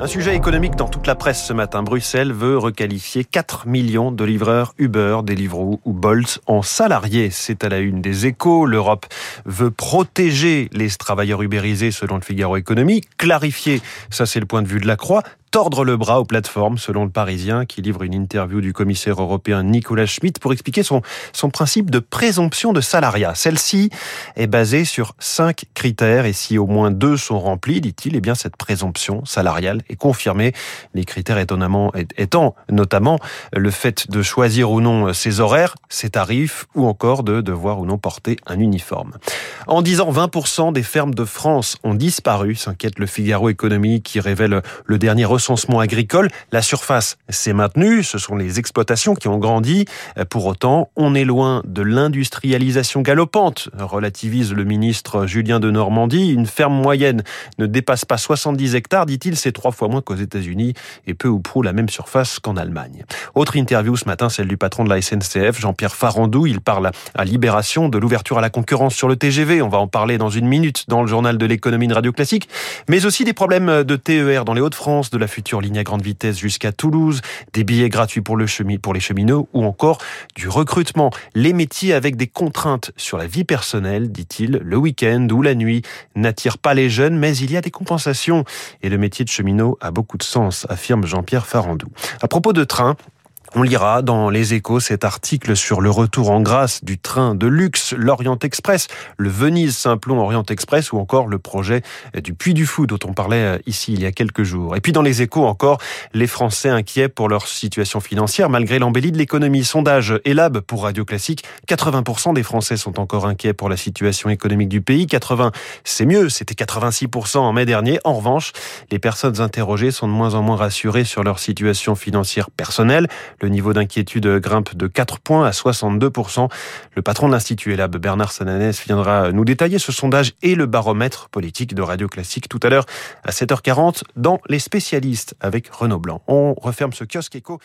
Un sujet économique dans toute la presse ce matin. Bruxelles veut requalifier 4 millions de livreurs Uber, Deliveroo ou Bolt en salariés. C'est à la une des échos. L'Europe veut protéger les travailleurs ubérisés selon le Figaro Économie, clarifier, ça c'est le point de vue de la Croix, tordre le bras aux plateformes, selon le Parisien, qui livre une interview du commissaire européen Nicolas Schmitt pour expliquer son, son principe de présomption de salariat. Celle-ci est basée sur cinq critères et si au moins deux sont remplis, dit-il, eh bien cette présomption salariale est confirmée. Les critères étonnamment, étant notamment le fait de choisir ou non ses horaires, ses tarifs ou encore de devoir ou non porter un uniforme. En disant 20% des fermes de France ont disparu, s'inquiète le Figaro Économie qui révèle le dernier recensement agricole. La surface s'est maintenue, ce sont les exploitations qui ont grandi. Pour autant, on est loin de l'industrialisation galopante, relativise le ministre Julien de Normandie. Une ferme moyenne ne dépasse pas 70 hectares, dit-il, c'est trois fois moins qu'aux États-Unis et peu ou prou la même surface qu'en Allemagne. Autre interview ce matin, celle du patron de la SNCF, Jean-Pierre Farandou. Il parle à Libération de l'ouverture à la concurrence sur le TGV. On va en parler dans une minute dans le journal de l'économie de Radio Classique, mais aussi des problèmes de TER dans les Hauts-de-France, de la future ligne à grande vitesse jusqu'à Toulouse, des billets gratuits pour, le pour les cheminots ou encore du recrutement. Les métiers avec des contraintes sur la vie personnelle, dit-il, le week-end ou la nuit n'attirent pas les jeunes, mais il y a des compensations. Et le métier de cheminot a beaucoup de sens, affirme Jean-Pierre Farandou. À propos de train, on lira dans les échos cet article sur le retour en grâce du train de luxe, l'Orient Express, le Venise-Simplon Orient Express ou encore le projet du Puy du Fou dont on parlait euh, ici il y a quelques jours. Et puis dans les échos encore, les Français inquiets pour leur situation financière malgré l'embellie de l'économie. Sondage Elab pour Radio Classique, 80% des Français sont encore inquiets pour la situation économique du pays. 80, c'est mieux, c'était 86% en mai dernier. En revanche, les personnes interrogées sont de moins en moins rassurées sur leur situation financière personnelle. Le niveau d'inquiétude grimpe de 4 points à 62%. Le patron de l'Institut ELAB, Bernard Sananès, viendra nous détailler ce sondage et le baromètre politique de Radio Classique tout à l'heure à 7h40 dans Les spécialistes avec Renaud Blanc. On referme ce kiosque écho.